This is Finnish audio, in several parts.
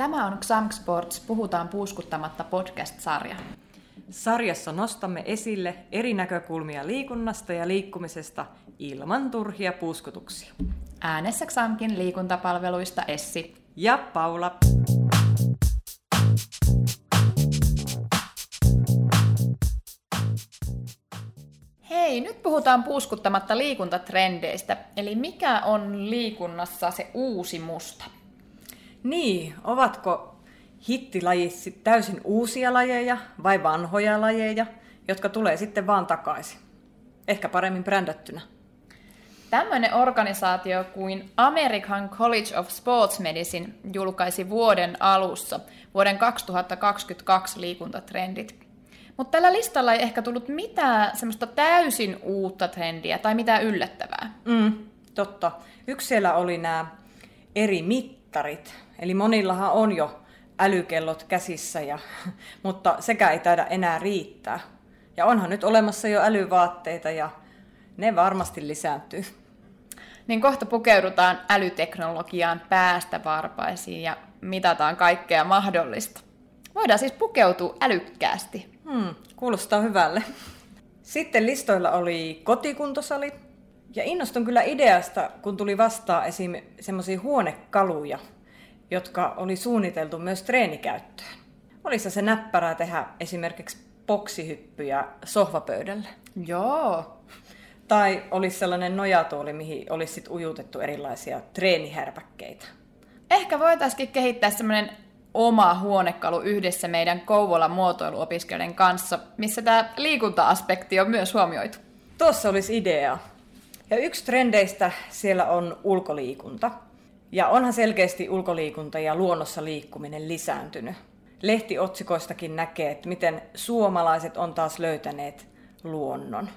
Tämä on Xamk Sports Puhutaan puuskuttamatta podcast-sarja. Sarjassa nostamme esille eri näkökulmia liikunnasta ja liikkumisesta ilman turhia puuskutuksia. Äänessä Xamkin liikuntapalveluista Essi ja Paula. Hei, nyt puhutaan puuskuttamatta liikuntatrendeistä. Eli mikä on liikunnassa se uusi musta? Niin, ovatko hittilajit täysin uusia lajeja vai vanhoja lajeja, jotka tulee sitten vaan takaisin? Ehkä paremmin brändättynä. Tämmöinen organisaatio kuin American College of Sports Medicine julkaisi vuoden alussa vuoden 2022 liikuntatrendit. Mutta tällä listalla ei ehkä tullut mitään semmoista täysin uutta trendiä tai mitään yllättävää. Mm, totta. Yksi siellä oli nämä eri mittarit. Eli monillahan on jo älykellot käsissä, ja, mutta sekä ei taida enää riittää. Ja onhan nyt olemassa jo älyvaatteita ja ne varmasti lisääntyy. Niin kohta pukeudutaan älyteknologiaan päästä varpaisiin ja mitataan kaikkea mahdollista. Voidaan siis pukeutua älykkäästi. Hmm, kuulostaa hyvälle. Sitten listoilla oli kotikuntosalit. Ja innostun kyllä ideasta, kun tuli vastaan esim. semmoisia huonekaluja, jotka oli suunniteltu myös treenikäyttöön. Olisi se näppärää tehdä esimerkiksi boksihyppyjä sohvapöydälle? Joo. Tai olisi sellainen nojatuoli, mihin olisi sit ujutettu erilaisia treenihärpäkkeitä. Ehkä voitaisiin kehittää semmoinen oma huonekalu yhdessä meidän Kouvolan muotoiluopiskelijoiden kanssa, missä tämä liikunta-aspekti on myös huomioitu. Tuossa olisi idea. Ja yksi trendeistä siellä on ulkoliikunta. Ja onhan selkeästi ulkoliikunta ja luonnossa liikkuminen lisääntynyt. Lehtiotsikoistakin näkee, että miten suomalaiset on taas löytäneet luonnon.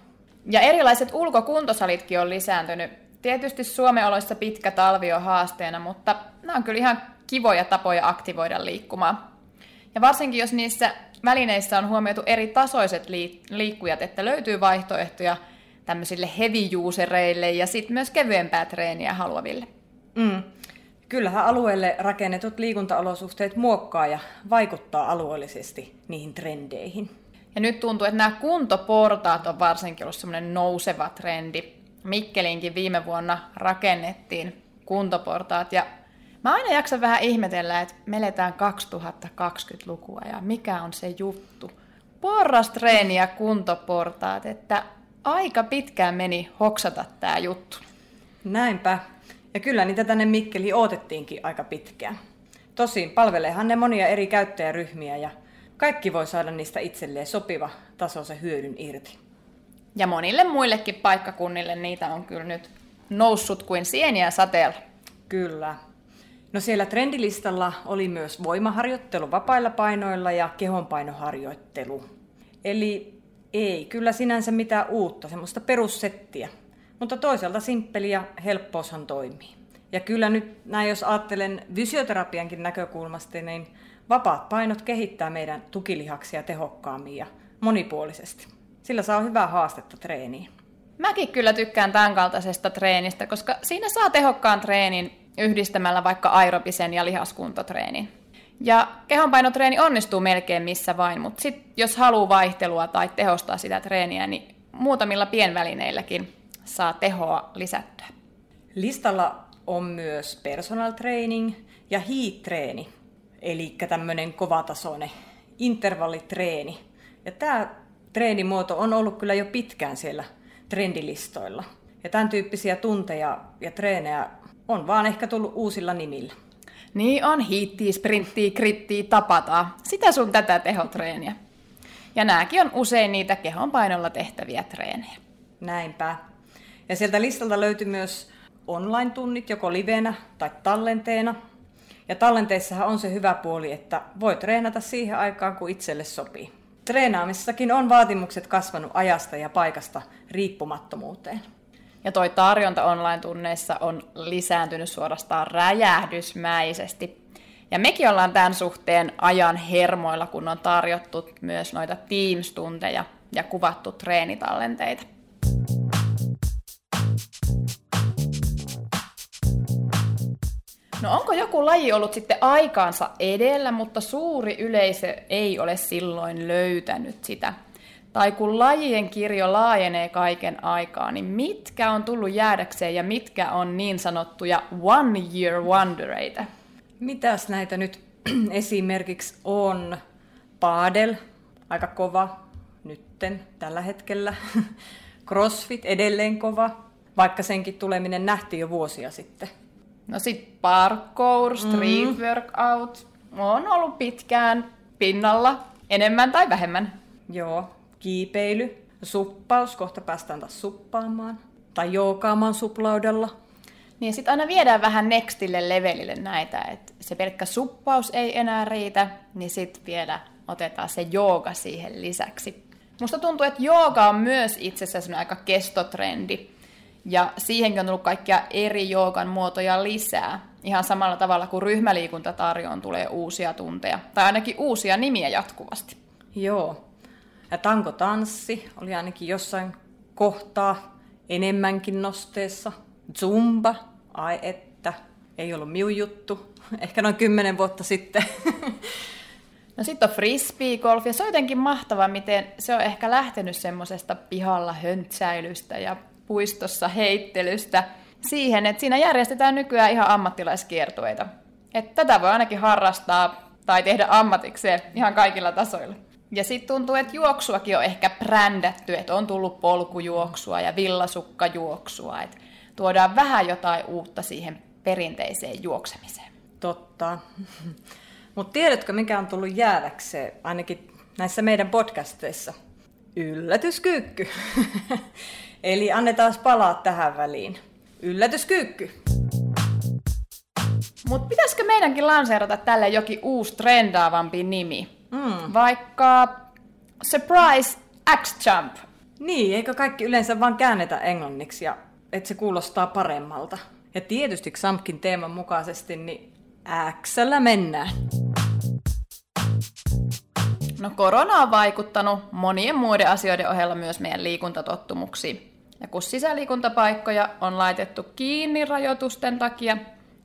Ja erilaiset ulkokuntosalitkin on lisääntynyt. Tietysti Suomen oloissa pitkä talvi on haasteena, mutta nämä on kyllä ihan kivoja tapoja aktivoida liikkumaan. Ja varsinkin jos niissä välineissä on huomioitu eri tasoiset liikkujat, että löytyy vaihtoehtoja tämmöisille heavy usereille ja sitten myös kevyempää treeniä haluaville. Mm. Kyllähän alueelle rakennetut liikuntaolosuhteet muokkaa ja vaikuttaa alueellisesti niihin trendeihin. Ja nyt tuntuu, että nämä kuntoportaat on varsinkin ollut semmoinen nouseva trendi. Mikkelinkin viime vuonna rakennettiin kuntoportaat ja mä aina jaksan vähän ihmetellä, että me eletään 2020-lukua ja mikä on se juttu. Porrastreeni ja kuntoportaat, että aika pitkään meni hoksata tämä juttu. Näinpä. Ja kyllä niitä tänne Mikkeliin odotettiinkin aika pitkään. Tosin palveleehan ne monia eri käyttäjäryhmiä ja kaikki voi saada niistä itselleen sopiva tasoisen hyödyn irti. Ja monille muillekin paikkakunnille niitä on kyllä nyt noussut kuin sieniä sateella. Kyllä. No siellä trendilistalla oli myös voimaharjoittelu vapailla painoilla ja kehonpainoharjoittelu. Eli ei kyllä sinänsä mitään uutta, semmoista perussettiä. Mutta toisaalta simppeli ja helppoushan toimii. Ja kyllä nyt näin, jos ajattelen fysioterapiankin näkökulmasta, niin vapaat painot kehittää meidän tukilihaksia tehokkaammin ja monipuolisesti. Sillä saa hyvää haastetta treeniin. Mäkin kyllä tykkään tämän kaltaisesta treenistä, koska siinä saa tehokkaan treenin yhdistämällä vaikka aerobisen ja lihaskuntotreenin. Ja kehonpainotreeni onnistuu melkein missä vain, mutta sit, jos haluaa vaihtelua tai tehostaa sitä treeniä, niin muutamilla pienvälineilläkin saa tehoa lisättyä. Listalla on myös personal training ja heat-treeni, eli tämmöinen kovatasoinen intervallitreeni. Ja tämä treenimuoto on ollut kyllä jo pitkään siellä trendilistoilla. Ja tämän tyyppisiä tunteja ja treenejä on vaan ehkä tullut uusilla nimillä. Niin on, hiittiä, sprinttiä, krittiä, tapataan. Sitä sun tätä tehotreeniä. Ja nämäkin on usein niitä kehonpainolla tehtäviä treenejä. Näinpä. Ja sieltä listalta löytyy myös online-tunnit joko livenä tai tallenteena. Ja tallenteissahan on se hyvä puoli, että voi treenata siihen aikaan, kun itselle sopii. Treenaamisessakin on vaatimukset kasvanut ajasta ja paikasta riippumattomuuteen. Ja toi tarjonta online-tunneissa on lisääntynyt suorastaan räjähdysmäisesti. Ja mekin ollaan tämän suhteen ajan hermoilla, kun on tarjottu myös noita Teams-tunteja ja kuvattu treenitallenteita. No onko joku laji ollut sitten aikaansa edellä, mutta suuri yleisö ei ole silloin löytänyt sitä? Tai kun lajien kirjo laajenee kaiken aikaa, niin mitkä on tullut jäädäkseen ja mitkä on niin sanottuja one year wondereita? Mitäs näitä nyt esimerkiksi on? Paadel, aika kova nytten tällä hetkellä. Crossfit edelleen kova, vaikka senkin tuleminen nähtiin jo vuosia sitten. No sit parkour, street mm. workout on ollut pitkään pinnalla, enemmän tai vähemmän. Joo, kiipeily, suppaus, kohta päästään taas suppaamaan. Tai jookaamaan suplaudella. Niin sitten aina viedään vähän nextille levelille näitä, että se pelkkä suppaus ei enää riitä, niin sitten vielä otetaan se jooga siihen lisäksi. Musta tuntuu, että jooga on myös itse asiassa aika kestotrendi. Ja siihenkin on tullut kaikkia eri joogan muotoja lisää. Ihan samalla tavalla kuin ryhmäliikuntatarjoon tulee uusia tunteja. Tai ainakin uusia nimiä jatkuvasti. Joo. Tankotanssi oli ainakin jossain kohtaa enemmänkin nosteessa. Zumba, ai että, ei ollut miu juttu. Ehkä noin kymmenen vuotta sitten. No sitten on frisbee-golf, ja se on jotenkin mahtava, miten se on ehkä lähtenyt semmoisesta pihalla höntsäilystä ja puistossa heittelystä siihen, että siinä järjestetään nykyään ihan ammattilaiskiertueita. Että tätä voi ainakin harrastaa tai tehdä ammatikseen ihan kaikilla tasoilla. Ja sitten tuntuu, että juoksuakin on ehkä brändätty, että on tullut polkujuoksua ja villasukkajuoksua, että tuodaan vähän jotain uutta siihen perinteiseen juoksemiseen. Totta. Mutta tiedätkö, mikä on tullut jäädäkseen, ainakin näissä meidän podcasteissa? Yllätyskyykky. Eli annetaan palaa tähän väliin. Yllätyskyykky. Mutta pitäisikö meidänkin lanseerata tälle jokin uusi trendaavampi nimi? Mm. Vaikka Surprise X-Jump. Niin, eikö kaikki yleensä vaan käännetä englanniksi ja että se kuulostaa paremmalta. Ja tietysti Xampkin teeman mukaisesti, niin x mennään. No korona on vaikuttanut monien muiden asioiden ohella myös meidän liikuntatottumuksiin. Ja kun sisäliikuntapaikkoja on laitettu kiinni rajoitusten takia,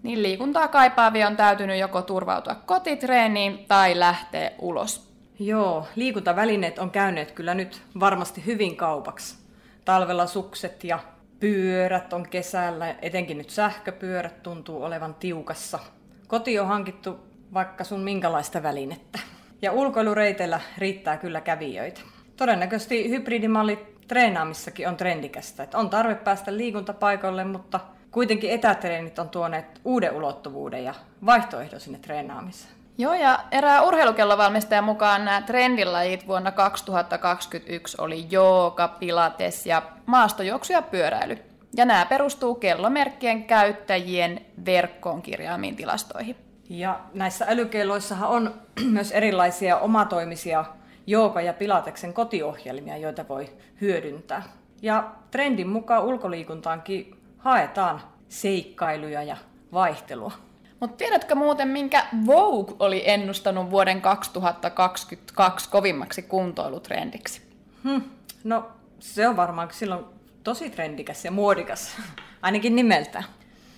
niin liikuntaa kaipaavia on täytynyt joko turvautua kotitreeniin tai lähteä ulos. Joo, liikuntavälineet on käyneet kyllä nyt varmasti hyvin kaupaksi. Talvella sukset ja pyörät on kesällä, etenkin nyt sähköpyörät tuntuu olevan tiukassa. Koti on hankittu vaikka sun minkälaista välinettä. Ja ulkoilureiteillä riittää kyllä kävijöitä. Todennäköisesti hybridimalli treenaamissakin on trendikästä. Että on tarve päästä liikuntapaikalle, mutta kuitenkin etätreenit on tuoneet uuden ulottuvuuden ja vaihtoehdon sinne treenaamiseen. Joo, ja erää urheilukellovalmistajan mukaan nämä trendilajit vuonna 2021 oli jooga, pilates ja maastojuoksu ja pyöräily. Ja nämä perustuu kellomerkkien käyttäjien verkkoon kirjaamiin tilastoihin. Ja näissä älykelloissahan on myös erilaisia omatoimisia jooga- ja pilateksen kotiohjelmia, joita voi hyödyntää. Ja trendin mukaan ulkoliikuntaankin haetaan seikkailuja ja vaihtelua. Mutta tiedätkö muuten, minkä Vogue oli ennustanut vuoden 2022 kovimmaksi kuntoilutrendiksi? Hmm. No, se on varmaan silloin tosi trendikäs ja muodikas, ainakin nimeltä.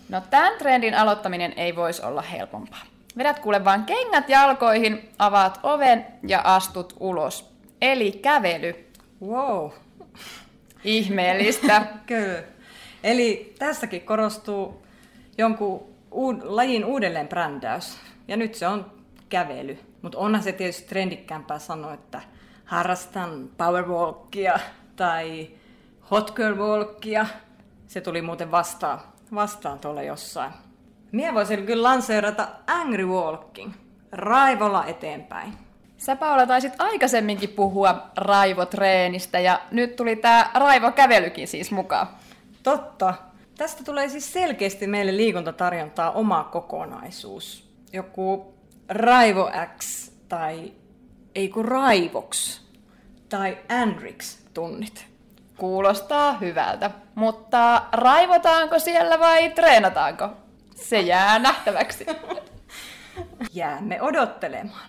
No, tämän trendin aloittaminen ei voisi olla helpompaa. Vedät kuule vaan kengät jalkoihin, avaat oven ja astut ulos. Eli kävely. Wow. Ihmeellistä. Kyllä. Eli tässäkin korostuu jonkun uud- lajin uudelleen brändäys. Ja nyt se on kävely. Mutta onhan se tietysti trendikkäämpää sanoa, että harrastan powerwalkia tai hot girl walkia. Se tuli muuten vastaan, vastaan tuolla jossain. Mie voisin kyllä lanseerata Angry Walking. Raivolla eteenpäin. Sä Paula taisit aikaisemminkin puhua raivotreenistä ja nyt tuli tää raivokävelykin siis mukaan. Totta. Tästä tulee siis selkeästi meille liikuntatarjontaa oma kokonaisuus. Joku Raivo X tai ei kun Raivox tai Andrix tunnit. Kuulostaa hyvältä, mutta raivotaanko siellä vai treenataanko? Se jää nähtäväksi. Jäämme odottelemaan.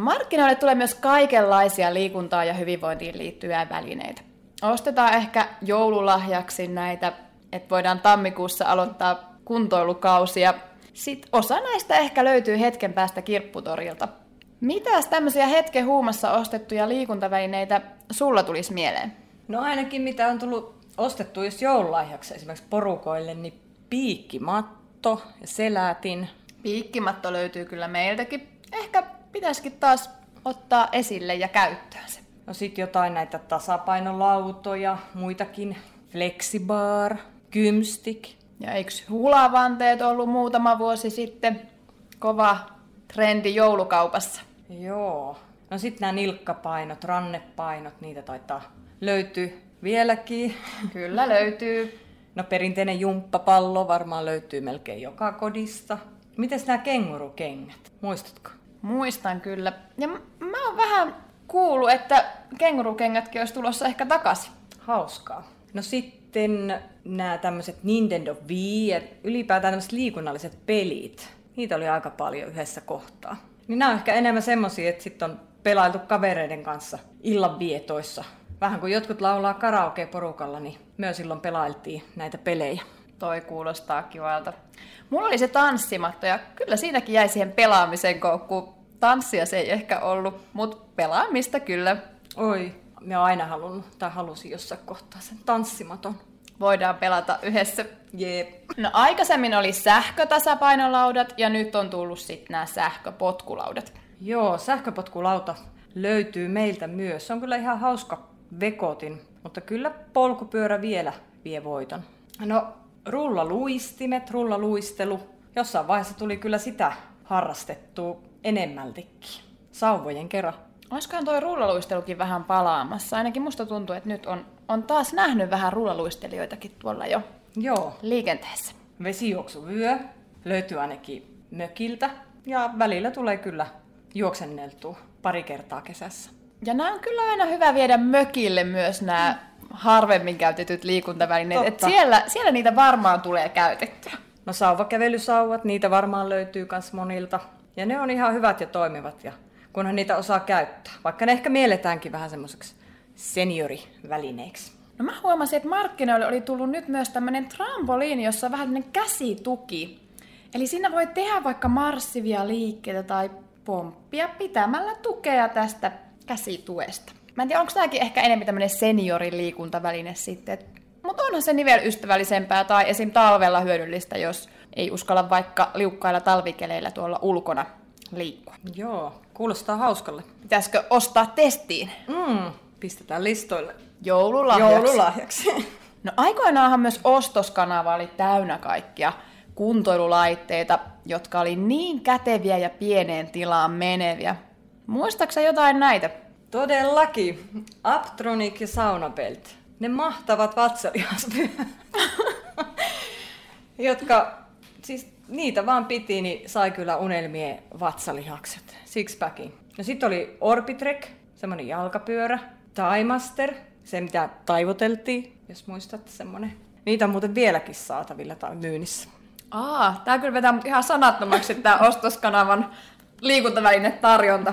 No markkinoille tulee myös kaikenlaisia liikuntaa ja hyvinvointiin liittyviä välineitä. ostetaan ehkä joululahjaksi näitä, että voidaan tammikuussa aloittaa kuntoilukausia. Sitten osa näistä ehkä löytyy hetken päästä kirpputorilta. Mitäs tämmöisiä hetken huumassa ostettuja liikuntavälineitä sulla tulisi mieleen? No ainakin mitä on tullut ostettu just joululahjaksi esimerkiksi porukoille, niin piikkimatto ja selätin. Piikkimatto löytyy kyllä meiltäkin. Ehkä pitäisikin taas ottaa esille ja käyttöön se. No sit jotain näitä tasapainolautoja, muitakin. Flexibar, gymstick. Ja eikö hulavanteet ollut muutama vuosi sitten kova trendi joulukaupassa? Joo. No sitten nämä nilkkapainot, rannepainot, niitä taitaa löytyä vieläkin. Kyllä löytyy. No perinteinen jumppapallo varmaan löytyy melkein joka kodista. Miten nämä kengurukengät? Muistatko? Muistan kyllä. Ja mä oon vähän kuullut, että kengurukengätkin olisi tulossa ehkä takaisin. Hauskaa. No sitten nämä tämmöiset Nintendo Wii ja ylipäätään tämmöiset liikunnalliset pelit. Niitä oli aika paljon yhdessä kohtaa. Niin nämä on ehkä enemmän semmosia, että sitten on pelailtu kavereiden kanssa illanvietoissa. Vähän kuin jotkut laulaa karaoke-porukalla, niin myös silloin pelailtiin näitä pelejä. Toi kuulostaa kivalta. Mulla oli se tanssimatto ja kyllä siinäkin jäi siihen pelaamisen koukkuun. Tanssia se ei ehkä ollut, mutta pelaamista kyllä. Oi, me oon aina halunnut tai halusin jossain kohtaa sen tanssimaton. Voidaan pelata yhdessä. Jep. No aikaisemmin oli sähkötasapainolaudat ja nyt on tullut sitten nämä sähköpotkulaudat. Joo, sähköpotkulauta löytyy meiltä myös. Se on kyllä ihan hauska vekotin, mutta kyllä polkupyörä vielä vie voiton. No, rullaluistimet, rullaluistelu. Jossain vaiheessa tuli kyllä sitä harrastettua enemmältikin. Sauvojen kerran. Olisikohan toi rullaluistelukin vähän palaamassa? Ainakin musta tuntuu, että nyt on, on taas nähnyt vähän rullaluistelijoitakin tuolla jo Joo, liikenteessä. vesijuoksuvyö löytyy ainakin mökiltä ja välillä tulee kyllä juoksenneltua pari kertaa kesässä. Ja nämä on kyllä aina hyvä viedä mökille myös nämä harvemmin käytetyt liikuntavälineet. Et siellä, siellä niitä varmaan tulee käytettyä. No sauvakävelysauvat, niitä varmaan löytyy myös monilta. Ja ne on ihan hyvät ja toimivat, ja kunhan niitä osaa käyttää. Vaikka ne ehkä mielletäänkin vähän semmoiseksi seniorivälineeksi. No mä huomasin, että markkinoille oli tullut nyt myös tämmöinen trampoliini, jossa on vähän tämmöinen käsituki. Eli siinä voi tehdä vaikka marssivia liikkeitä tai pomppia pitämällä tukea tästä käsituesta. Mä en tiedä, onko tämäkin ehkä enemmän tämmöinen senioriliikuntaväline sitten. Mutta onhan se vielä ystävällisempää tai esim. talvella hyödyllistä, jos ei uskalla vaikka liukkailla talvikeleillä tuolla ulkona liikkua. Joo, kuulostaa hauskalle. Pitäisikö ostaa testiin Mm, pistetään listoille. joululahjaksi? Joululahjaksi. No aikoinaanhan myös ostoskanava oli täynnä kaikkia kuntoilulaitteita, jotka oli niin käteviä ja pieneen tilaan meneviä. Muistaaksä jotain näitä? Todellakin. Aptronic ja Saunabelt. Ne mahtavat vatsalihasvyö. jotka, siis niitä vaan piti, niin sai kyllä unelmien vatsalihakset. Sixpackin. No sitten oli Orbitrek, semmonen jalkapyörä. Timaster, se mitä taivoteltiin, jos muistat semmonen. Niitä on muuten vieläkin saatavilla tai myynnissä. Aa, tää kyllä vetää ihan sanattomaksi, tää ostoskanavan liikuntaväline tarjonta.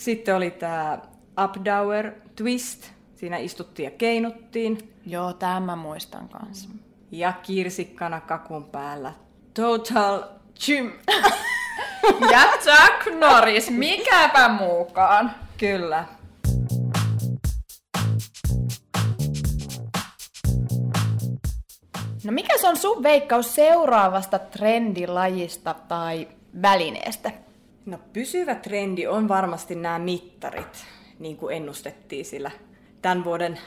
Sitten oli tämä Updower Twist. Siinä istuttiin ja keinuttiin. Joo, tämän mä muistan kanssa. Ja kirsikkana kakun päällä. Total Gym. Ja Chuck Norris, mikäpä muukaan. Kyllä. No mikä se on sun veikkaus seuraavasta trendilajista tai välineestä? No pysyvä trendi on varmasti nämä mittarit, niin kuin ennustettiin sillä tämän vuoden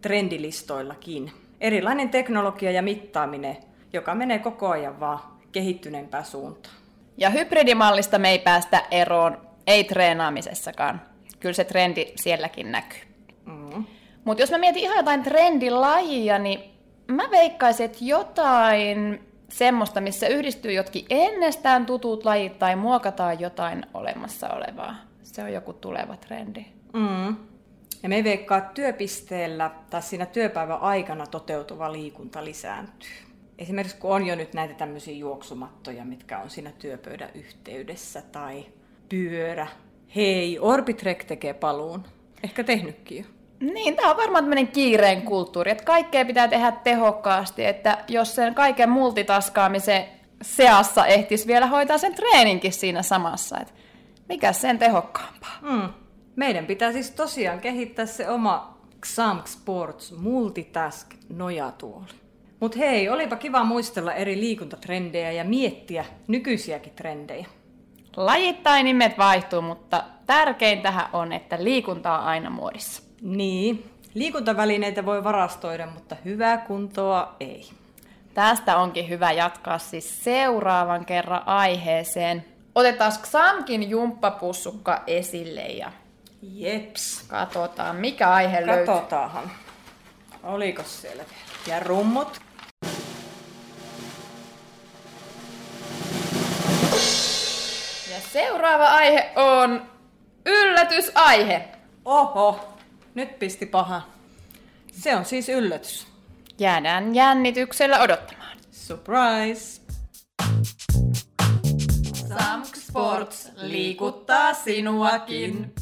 trendilistoillakin. Erilainen teknologia ja mittaaminen, joka menee koko ajan vaan kehittyneempään suuntaan. Ja hybridimallista me ei päästä eroon, ei treenaamisessakaan. Kyllä se trendi sielläkin näkyy. Mm. Mutta jos mä mietin ihan jotain trendilajia, niin mä veikkaisin, että jotain semmoista, missä yhdistyy jotkin ennestään tutut lajit tai muokataan jotain olemassa olevaa. Se on joku tuleva trendi. Mm. Ja me veikkaa, työpisteellä tai siinä työpäivän aikana toteutuva liikunta lisääntyy. Esimerkiksi kun on jo nyt näitä tämmöisiä juoksumattoja, mitkä on siinä työpöydän yhteydessä, tai pyörä. Hei, Orbitrek tekee paluun. Ehkä tehnytkin jo. Niin, tämä on varmaan tämmöinen kiireen kulttuuri, että kaikkea pitää tehdä tehokkaasti, että jos sen kaiken multitaskaamisen seassa ehtisi vielä hoitaa sen treeninkin siinä samassa, että mikä sen tehokkaampaa. Mm. Meidän pitää siis tosiaan kehittää se oma Xamk Sports Multitask nojatuoli. Mutta hei, olipa kiva muistella eri liikuntatrendejä ja miettiä nykyisiäkin trendejä. Lajittain nimet vaihtuu, mutta tärkeintähän on, että liikunta on aina muodissa. Niin, liikuntavälineitä voi varastoida, mutta hyvää kuntoa ei. Tästä onkin hyvä jatkaa siis seuraavan kerran aiheeseen. Otetaan Xamkin jumppapussukka esille ja Jeps. katsotaan, mikä aihe löytyy. Katsotaanhan. Oliko siellä vielä? Ja rummut. Ja seuraava aihe on yllätysaihe. Oho, nyt pisti paha. Se on siis yllätys. Jäädään jännityksellä odottamaan. Surprise! Samk Sports liikuttaa sinuakin.